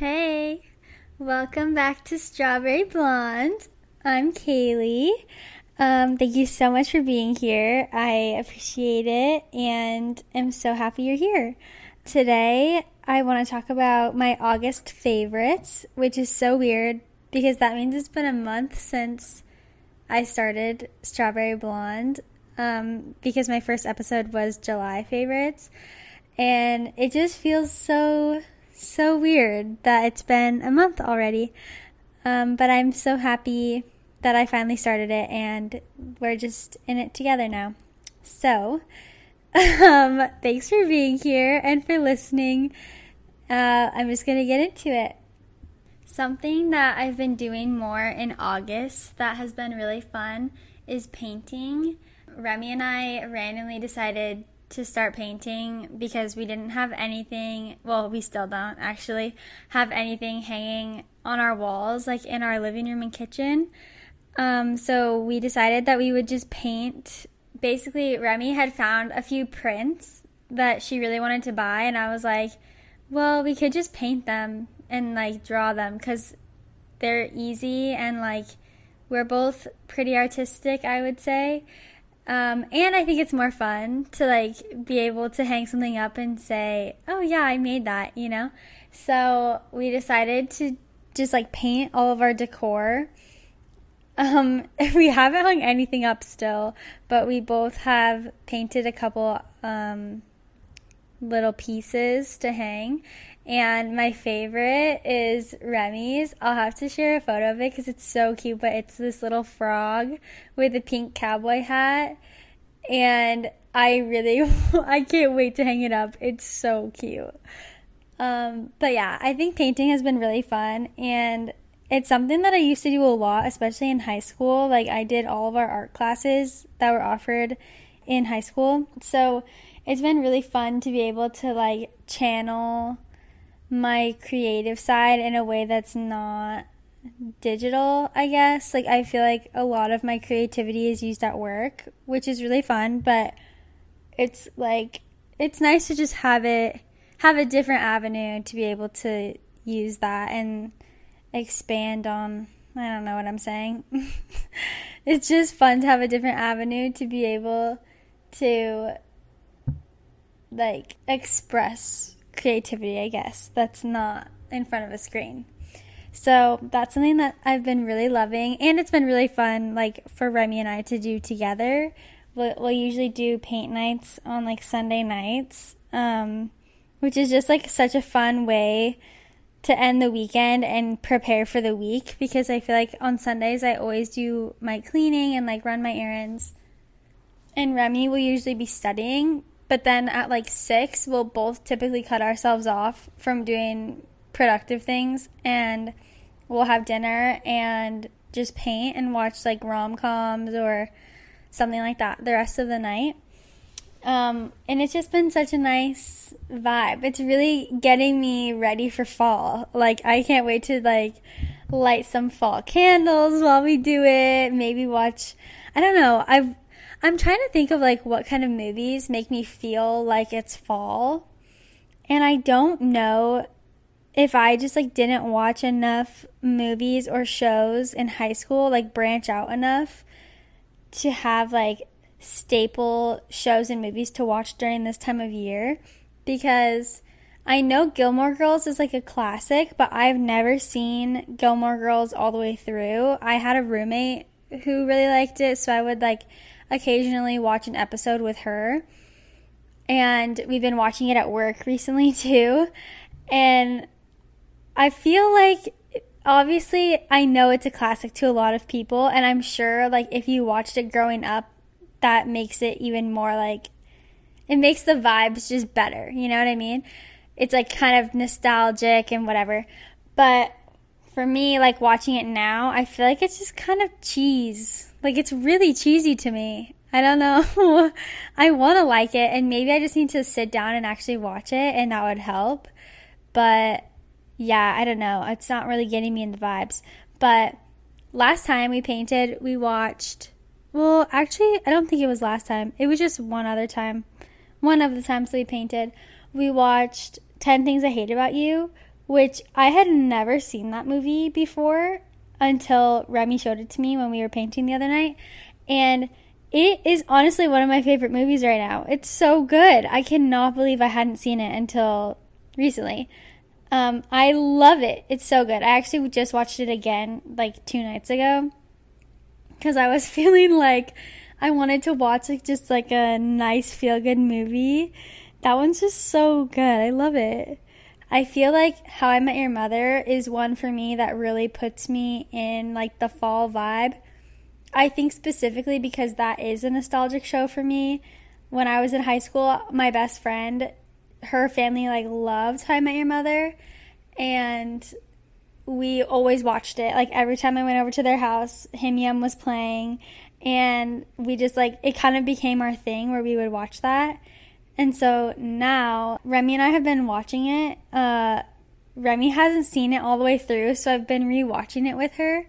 Hey, welcome back to Strawberry Blonde. I'm Kaylee. Um, thank you so much for being here. I appreciate it and am so happy you're here. Today, I want to talk about my August favorites, which is so weird because that means it's been a month since I started Strawberry Blonde um, because my first episode was July favorites. And it just feels so so weird that it's been a month already. Um, but I'm so happy that I finally started it and we're just in it together now. So, um, thanks for being here and for listening. Uh, I'm just going to get into it. Something that I've been doing more in August that has been really fun is painting. Remy and I randomly decided to start painting because we didn't have anything, well, we still don't actually have anything hanging on our walls, like in our living room and kitchen. Um, so we decided that we would just paint. Basically, Remy had found a few prints that she really wanted to buy, and I was like, well, we could just paint them and like draw them because they're easy and like we're both pretty artistic, I would say. Um, and I think it's more fun to like be able to hang something up and say, "Oh yeah, I made that," you know. So we decided to just like paint all of our decor. Um, we haven't hung anything up still, but we both have painted a couple um, little pieces to hang. And my favorite is Remy's. I'll have to share a photo of it because it's so cute, but it's this little frog with a pink cowboy hat. And I really, I can't wait to hang it up. It's so cute. Um, but yeah, I think painting has been really fun. And it's something that I used to do a lot, especially in high school. Like, I did all of our art classes that were offered in high school. So it's been really fun to be able to like channel my creative side in a way that's not digital, I guess. Like I feel like a lot of my creativity is used at work, which is really fun, but it's like it's nice to just have it have a different avenue to be able to use that and expand on I don't know what I'm saying. it's just fun to have a different avenue to be able to like express creativity, I guess, that's not in front of a screen. So that's something that I've been really loving, and it's been really fun, like for Remy and I to do together. We'll, we'll usually do paint nights on like Sunday nights, um, which is just like such a fun way to end the weekend and prepare for the week because I feel like on Sundays I always do my cleaning and like run my errands. And Remy will usually be studying, but then at like six, we'll both typically cut ourselves off from doing productive things and we'll have dinner and just paint and watch like rom coms or something like that the rest of the night. Um, and it's just been such a nice vibe. It's really getting me ready for fall. Like I can't wait to like light some fall candles while we do it. Maybe watch. I don't know. I've I'm trying to think of like what kind of movies make me feel like it's fall. And I don't know if I just like didn't watch enough movies or shows in high school, like branch out enough to have like staple shows and movies to watch during this time of year because I know Gilmore Girls is like a classic, but I've never seen Gilmore Girls all the way through. I had a roommate who really liked it, so I would like occasionally watch an episode with her. And we've been watching it at work recently too. And I feel like obviously I know it's a classic to a lot of people and I'm sure like if you watched it growing up that makes it even more like it makes the vibes just better, you know what I mean? It's like kind of nostalgic and whatever. But for me, like watching it now, I feel like it's just kind of cheese. Like it's really cheesy to me. I don't know. I want to like it, and maybe I just need to sit down and actually watch it, and that would help. But yeah, I don't know. It's not really getting me in the vibes. But last time we painted, we watched. Well, actually, I don't think it was last time. It was just one other time. One of the times we painted, we watched 10 Things I Hate About You, which I had never seen that movie before until Remy showed it to me when we were painting the other night. And it is honestly one of my favorite movies right now. It's so good. I cannot believe I hadn't seen it until recently. Um, I love it. It's so good. I actually just watched it again like two nights ago because I was feeling like I wanted to watch like just like a nice feel good movie. That one's just so good. I love it. I feel like How I Met Your Mother is one for me that really puts me in like the fall vibe. I think specifically because that is a nostalgic show for me. When I was in high school, my best friend her family like loved How I Met Your Mother, and we always watched it. Like every time I went over to their house, Him was playing, and we just like it kind of became our thing where we would watch that. And so now Remy and I have been watching it. Uh, Remy hasn't seen it all the way through, so I've been rewatching it with her,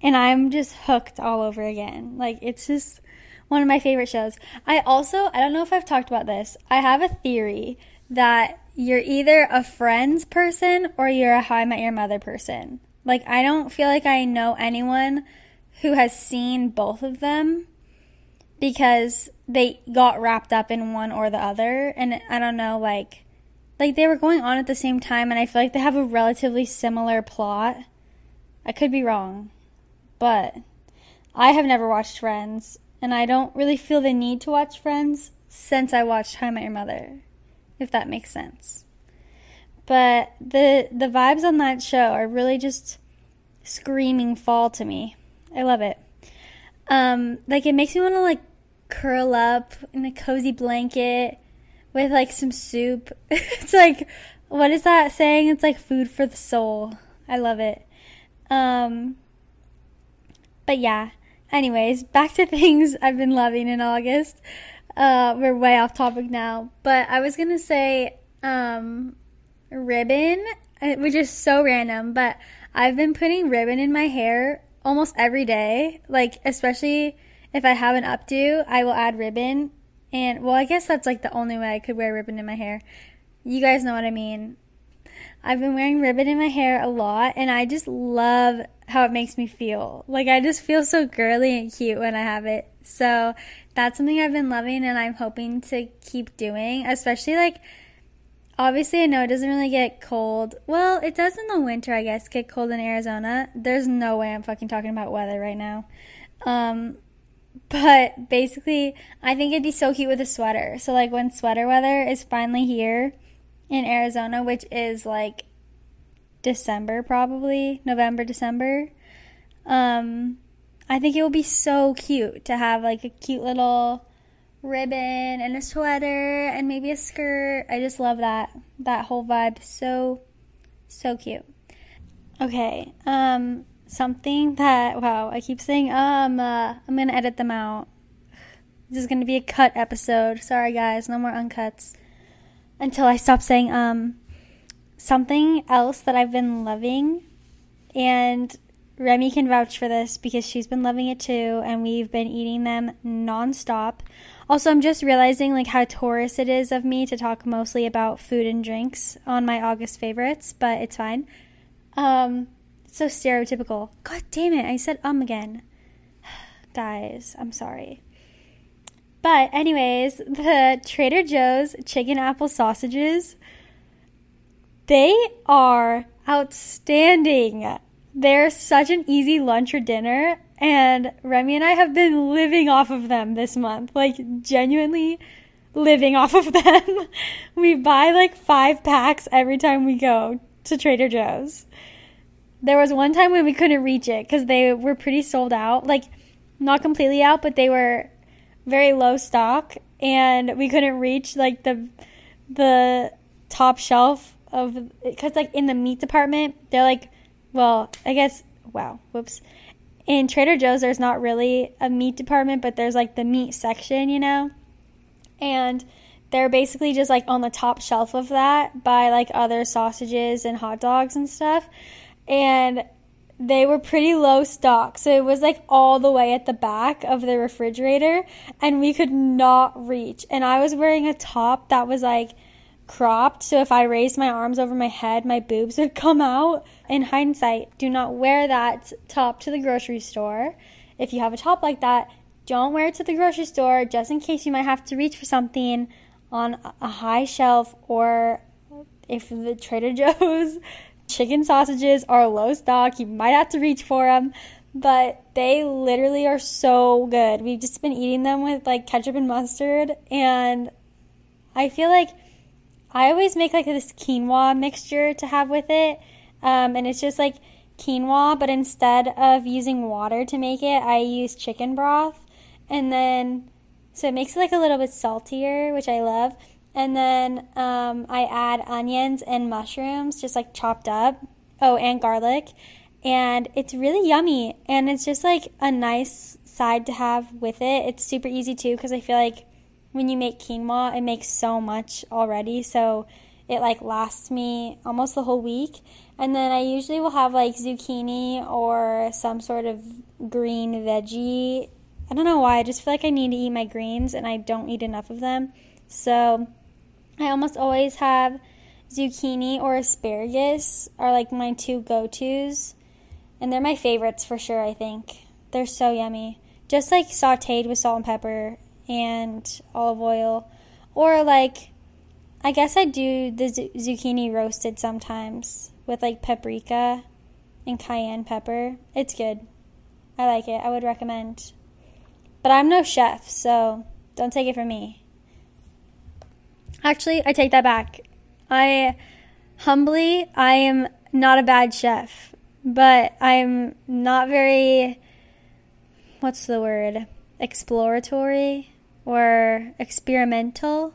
and I'm just hooked all over again. Like it's just one of my favorite shows. I also I don't know if I've talked about this. I have a theory that you're either a friends person or you're a How I Met Your Mother person. Like, I don't feel like I know anyone who has seen both of them because they got wrapped up in one or the other. And I don't know, like, like they were going on at the same time, and I feel like they have a relatively similar plot. I could be wrong, but I have never watched Friends, and I don't really feel the need to watch Friends since I watched How Met Your Mother if that makes sense. But the the vibes on that show are really just screaming fall to me. I love it. Um, like it makes me want to like curl up in a cozy blanket with like some soup. it's like what is that saying? It's like food for the soul. I love it. Um, but yeah. Anyways, back to things I've been loving in August. Uh, we're way off topic now, but I was gonna say um, ribbon, uh, which is so random, but I've been putting ribbon in my hair almost every day. Like, especially if I have an updo, I will add ribbon. And well, I guess that's like the only way I could wear ribbon in my hair. You guys know what I mean. I've been wearing ribbon in my hair a lot, and I just love how it makes me feel. Like, I just feel so girly and cute when I have it. So, that's something I've been loving and I'm hoping to keep doing, especially like obviously I know it doesn't really get cold. Well, it does in the winter, I guess, get cold in Arizona. There's no way I'm fucking talking about weather right now. Um but basically, I think it'd be so cute with a sweater. So like when sweater weather is finally here in Arizona, which is like December probably, November, December. Um I think it will be so cute to have like a cute little ribbon and a sweater and maybe a skirt. I just love that that whole vibe. So so cute. Okay. Um something that wow, I keep saying um uh, I'm going to edit them out. This is going to be a cut episode. Sorry guys, no more uncuts. Until I stop saying um something else that I've been loving and Remy can vouch for this because she's been loving it too, and we've been eating them nonstop. Also, I'm just realizing like how Taurus it is of me to talk mostly about food and drinks on my August favorites, but it's fine. Um, so stereotypical. God damn it! I said um again. Guys, I'm sorry. But anyways, the Trader Joe's chicken apple sausages, they are outstanding. They're such an easy lunch or dinner, and Remy and I have been living off of them this month. Like, genuinely living off of them. we buy like five packs every time we go to Trader Joe's. There was one time when we couldn't reach it because they were pretty sold out. Like, not completely out, but they were very low stock, and we couldn't reach like the the top shelf of because like in the meat department they're like well, I guess, wow, whoops. In Trader Joe's, there's not really a meat department, but there's like the meat section, you know? And they're basically just like on the top shelf of that by like other sausages and hot dogs and stuff. And they were pretty low stock. So it was like all the way at the back of the refrigerator and we could not reach. And I was wearing a top that was like cropped. So if I raised my arms over my head, my boobs would come out. In hindsight, do not wear that top to the grocery store. If you have a top like that, don't wear it to the grocery store just in case you might have to reach for something on a high shelf or if the Trader Joe's chicken sausages are low stock, you might have to reach for them. But they literally are so good. We've just been eating them with like ketchup and mustard, and I feel like I always make like this quinoa mixture to have with it, um, and it's just like quinoa, but instead of using water to make it, I use chicken broth, and then so it makes it like a little bit saltier, which I love. And then um, I add onions and mushrooms, just like chopped up. Oh, and garlic. And it's really yummy. And it's just like a nice side to have with it. It's super easy too, because I feel like when you make quinoa, it makes so much already. So it like lasts me almost the whole week. And then I usually will have like zucchini or some sort of green veggie. I don't know why. I just feel like I need to eat my greens and I don't eat enough of them. So I almost always have zucchini or asparagus are like my two go-tos. And they're my favorites for sure, I think. They're so yummy. Just like sauteed with salt and pepper and olive oil or like I guess I do the z- zucchini roasted sometimes with like paprika and cayenne pepper. It's good. I like it. I would recommend. But I'm no chef, so don't take it from me. Actually, I take that back. I humbly, I am not a bad chef, but I'm not very what's the word? exploratory or experimental.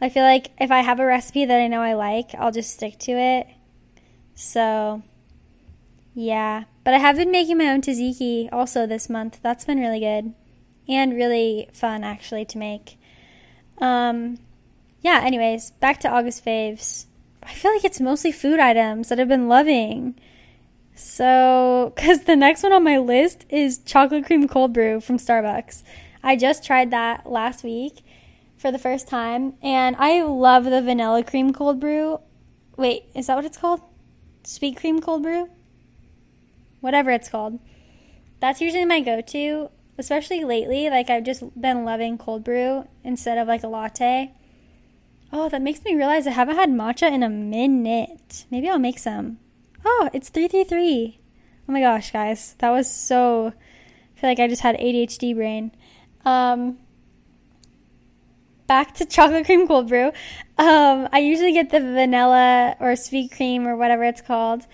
I feel like if I have a recipe that I know I like, I'll just stick to it. So, yeah. But I have been making my own tzatziki also this month. That's been really good and really fun actually to make. Um, yeah, anyways, back to August faves. I feel like it's mostly food items that I've been loving. So, because the next one on my list is chocolate cream cold brew from Starbucks. I just tried that last week for the first time, and I love the vanilla cream cold brew. Wait, is that what it's called? Sweet cream cold brew? Whatever it's called. That's usually my go to, especially lately. Like, I've just been loving cold brew instead of like a latte. Oh, that makes me realize I haven't had matcha in a minute. Maybe I'll make some. Oh, it's 333. Oh my gosh, guys. That was so. I feel like I just had ADHD brain. Um, back to chocolate cream cold brew. Um, I usually get the vanilla or sweet cream or whatever it's called.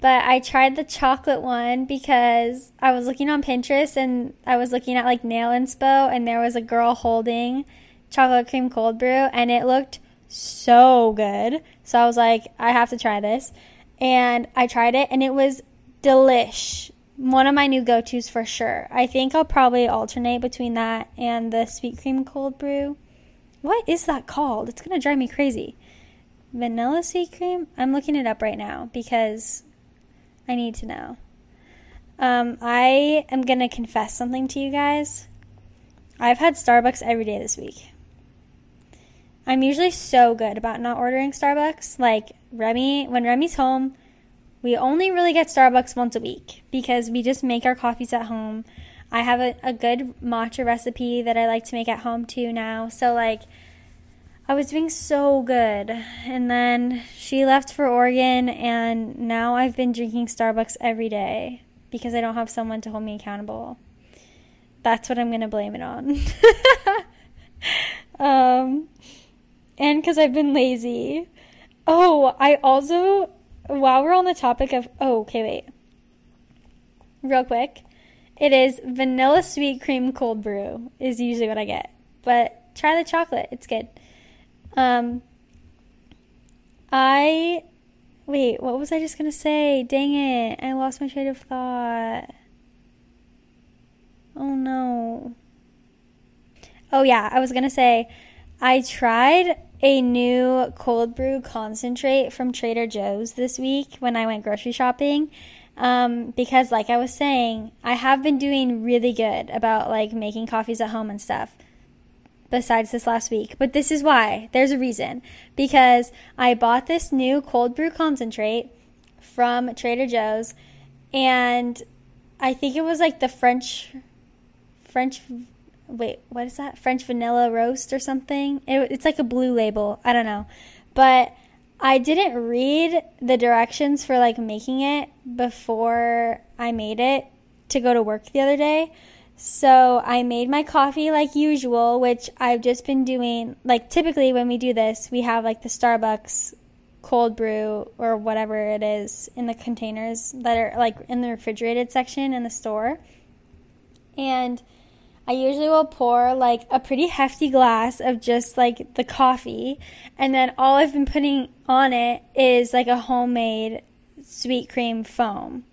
But I tried the chocolate one because I was looking on Pinterest and I was looking at like nail inspo and there was a girl holding chocolate cream cold brew and it looked so good. So I was like, I have to try this. And I tried it and it was delish. One of my new go tos for sure. I think I'll probably alternate between that and the sweet cream cold brew. What is that called? It's to drive me crazy. Vanilla sweet cream? I'm looking it up right now because I need to know. Um, I am to confess something to you guys. I've had Starbucks every day this week. I'm usually so good about not ordering Starbucks. Like Remy, when Remy's home, we only really get Starbucks once a week because we just make our coffees at home. I have a, a good matcha recipe that I like to make at home too now. So, like, I was doing so good. And then she left for Oregon, and now I've been drinking Starbucks every day because I don't have someone to hold me accountable. That's what I'm going to blame it on. um, and because I've been lazy. Oh, I also, while we're on the topic of, oh, okay, wait. Real quick, it is vanilla sweet cream cold brew, is usually what I get. But try the chocolate, it's good. Um, I, wait, what was I just gonna say? Dang it, I lost my train of thought. Oh no. Oh yeah, I was gonna say, I tried a new cold brew concentrate from Trader Joe's this week when I went grocery shopping. Um, because, like I was saying, I have been doing really good about like making coffees at home and stuff. besides this last week, but this is why. There's a reason. Because I bought this new cold brew concentrate from Trader Joe's and I think it was like the French French wait, what is that? French vanilla roast or something? It, it's like a blue label. I don't know. But I didn't read the directions for like making it before I made it to go to work the other day. So I made my coffee like usual, which I've just been doing. Like typically when we do this, we have like the Starbucks cold brew or whatever it is in the containers that are like in the refrigerated section in the store. And I usually will pour like a pretty hefty glass of just like the coffee, and then all I've been putting on it is like a homemade sweet cream foam.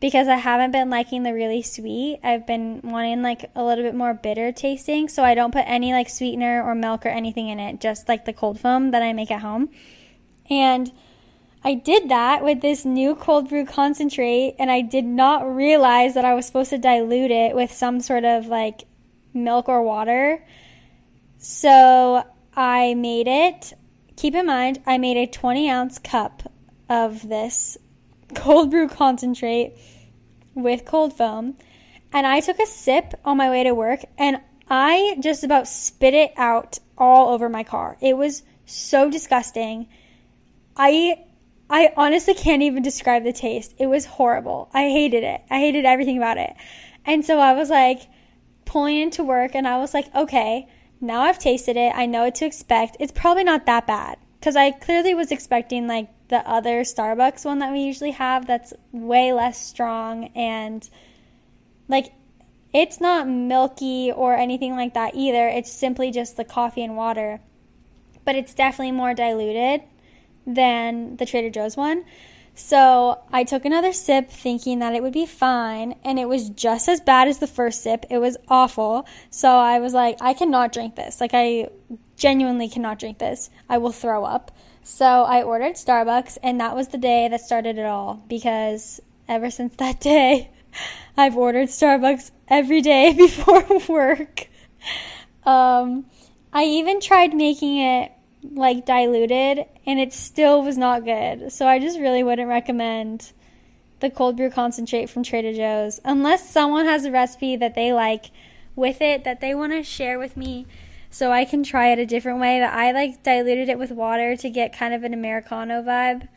Because I haven't been liking the really sweet, I've been wanting like a little bit more bitter tasting, so I don't put any like sweetener or milk or anything in it, just like the cold foam that I make at home. And I did that with this new cold brew concentrate, and I did not realize that I was supposed to dilute it with some sort of like milk or water. So I made it. Keep in mind, I made a 20 ounce cup of this cold brew concentrate with cold foam. And I took a sip on my way to work and I just about spit it out all over my car. It was so disgusting. I I honestly can't even describe the taste. It was horrible. I hated it. I hated everything about it. And so I was like, pulling into work and I was like, okay, now I've tasted it. I know what to expect. It's probably not that bad because I clearly was expecting like the other Starbucks one that we usually have that's way less strong and like it's not milky or anything like that either. It's simply just the coffee and water. But it's definitely more diluted than the Trader Joe's one. So I took another sip thinking that it would be fine, and it was just as bad as the first sip. It was awful. So I was like, I cannot drink this. Like, I genuinely cannot drink this. I will throw up. So I ordered Starbucks, and that was the day that started it all because ever since that day, I've ordered Starbucks every day before work. Um, I even tried making it like diluted and it still was not good. So I just really wouldn't recommend the cold brew concentrate from Trader Joe's unless someone has a recipe that they like with it that they want to share with me so I can try it a different way. But I like diluted it with water to get kind of an americano vibe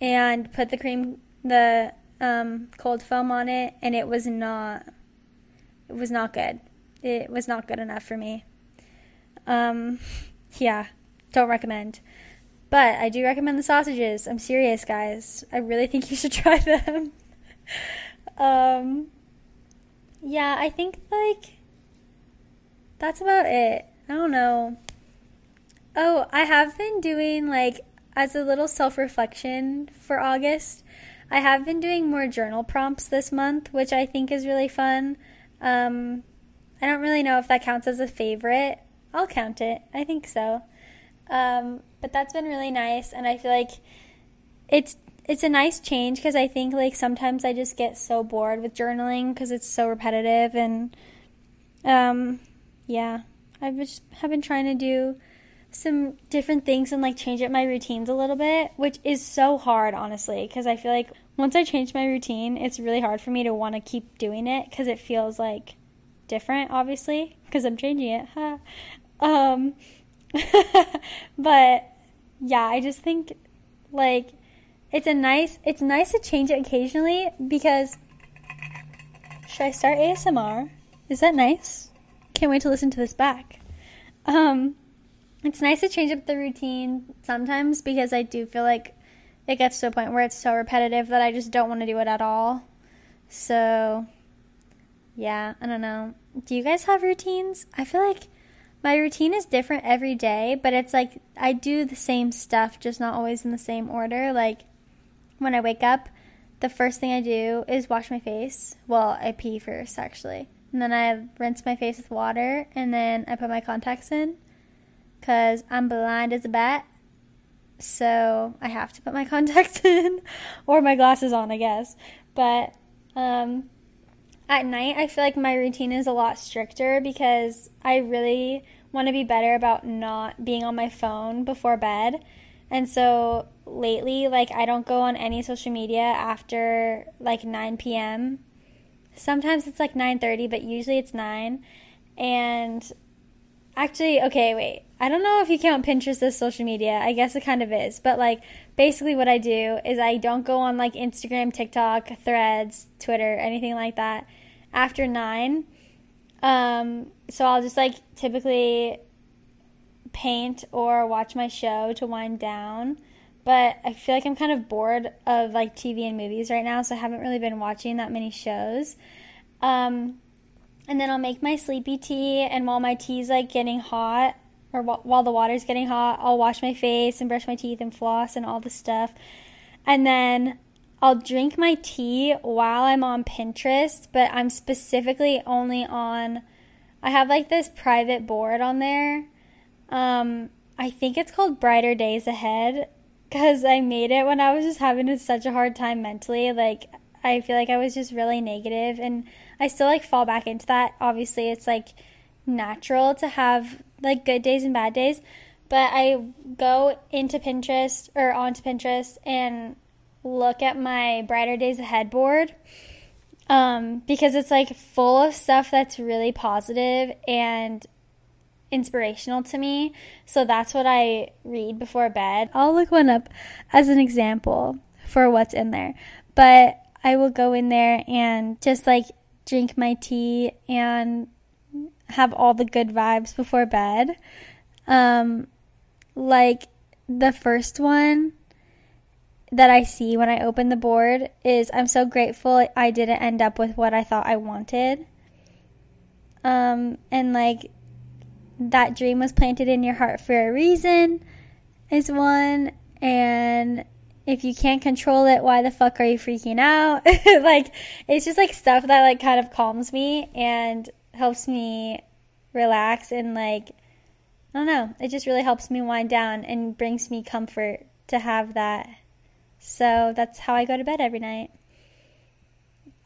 and put the cream the um, cold foam on it and it was not it was not good. It was not good enough for me. Um yeah. Don't recommend. But I do recommend the sausages. I'm serious, guys. I really think you should try them. um, yeah, I think like that's about it. I don't know. Oh, I have been doing like as a little self reflection for August. I have been doing more journal prompts this month, which I think is really fun. Um, I don't really know if that counts as a favorite. I'll count it. I think so. Um, but that's been really nice, and I feel like it's it's a nice change because I think like sometimes I just get so bored with journaling because it's so repetitive and um, yeah, I've just have been trying to do some different things and like change up my routines a little bit, which is so hard honestly because I feel like once I change my routine, it's really hard for me to want to keep doing it because it feels like different, obviously, because I'm changing it. um, but yeah, I just think like it's a nice it's nice to change it occasionally because should I start ASMR? Is that nice? Can't wait to listen to this back. Um it's nice to change up the routine sometimes because I do feel like it gets to a point where it's so repetitive that I just don't want to do it at all. So yeah, I don't know. Do you guys have routines? I feel like my routine is different every day, but it's like I do the same stuff, just not always in the same order. Like when I wake up, the first thing I do is wash my face. Well, I pee first, actually. And then I rinse my face with water, and then I put my contacts in because I'm blind as a bat. So I have to put my contacts in or my glasses on, I guess. But um, at night, I feel like my routine is a lot stricter because I really want to be better about not being on my phone before bed. And so lately, like, I don't go on any social media after like 9 p.m. Sometimes it's like 9:30, but usually it's 9. And actually, okay, wait. I don't know if you count Pinterest as social media. I guess it kind of is. But like basically what I do is I don't go on like Instagram, TikTok, Threads, Twitter, anything like that after 9. Um, so I'll just like typically paint or watch my show to wind down. But I feel like I'm kind of bored of like TV and movies right now, so I haven't really been watching that many shows. Um, and then I'll make my sleepy tea, and while my tea's like getting hot, or while the water's getting hot, I'll wash my face and brush my teeth and floss and all the stuff. And then I'll drink my tea while I'm on Pinterest, but I'm specifically only on. I have like this private board on there. Um, I think it's called Brighter Days Ahead because I made it when I was just having such a hard time mentally. Like, I feel like I was just really negative, and I still like fall back into that. Obviously, it's like natural to have like good days and bad days. But I go into Pinterest or onto Pinterest and look at my Brighter Days Ahead board um, because it's like full of stuff that's really positive and inspirational to me. So that's what I read before bed. I'll look one up as an example for what's in there. But I will go in there and just like drink my tea and have all the good vibes before bed. Um, like the first one that I see when I open the board is I'm so grateful I didn't end up with what I thought I wanted. Um, and like that dream was planted in your heart for a reason is one. And if you can't control it, why the fuck are you freaking out? like, it's just like stuff that like kind of calms me and helps me relax and like I don't know, it just really helps me wind down and brings me comfort to have that. So that's how I go to bed every night.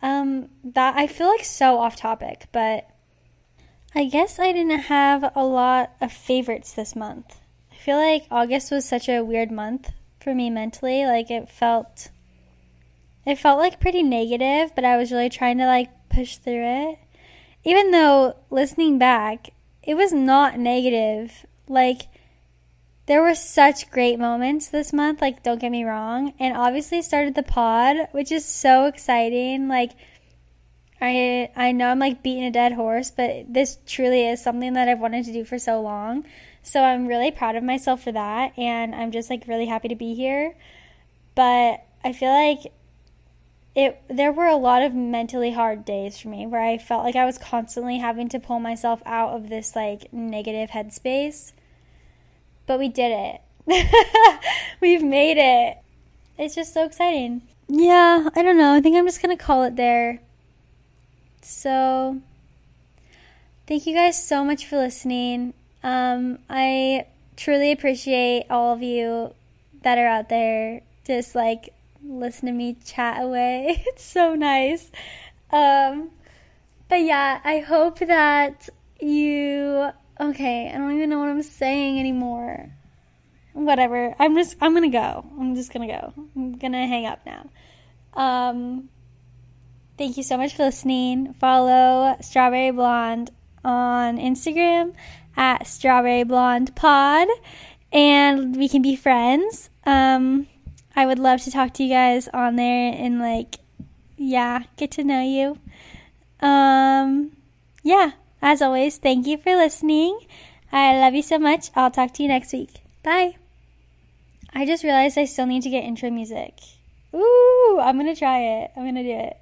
Um that I feel like so off topic, but I guess I didn't have a lot of favorites this month. I feel like August was such a weird month for me mentally. Like it felt it felt like pretty negative, but I was really trying to like push through it even though listening back, it was not negative. Like, there were such great moments this month, like, don't get me wrong. And obviously started the pod, which is so exciting. Like, I I know I'm like beating a dead horse, but this truly is something that I've wanted to do for so long. So I'm really proud of myself for that and I'm just like really happy to be here. But I feel like it there were a lot of mentally hard days for me where I felt like I was constantly having to pull myself out of this like negative headspace. But we did it. We've made it. It's just so exciting. Yeah, I don't know. I think I'm just going to call it there. So, thank you guys so much for listening. Um, I truly appreciate all of you that are out there just like listen to me chat away. It's so nice. Um, but yeah, I hope that you. Okay, I don't even know what I'm saying anymore. Whatever. I'm just. I'm gonna go. I'm just gonna go. I'm gonna hang up now. Um. Thank you so much for listening. Follow Strawberry Blonde on Instagram at Strawberry Blonde Pod, and we can be friends. Um I would love to talk to you guys on there and like yeah, get to know you. Um yeah, as always, thank you for listening. I love you so much. I'll talk to you next week. Bye. I just realized I still need to get intro music. Ooh, I'm going to try it. I'm going to do it.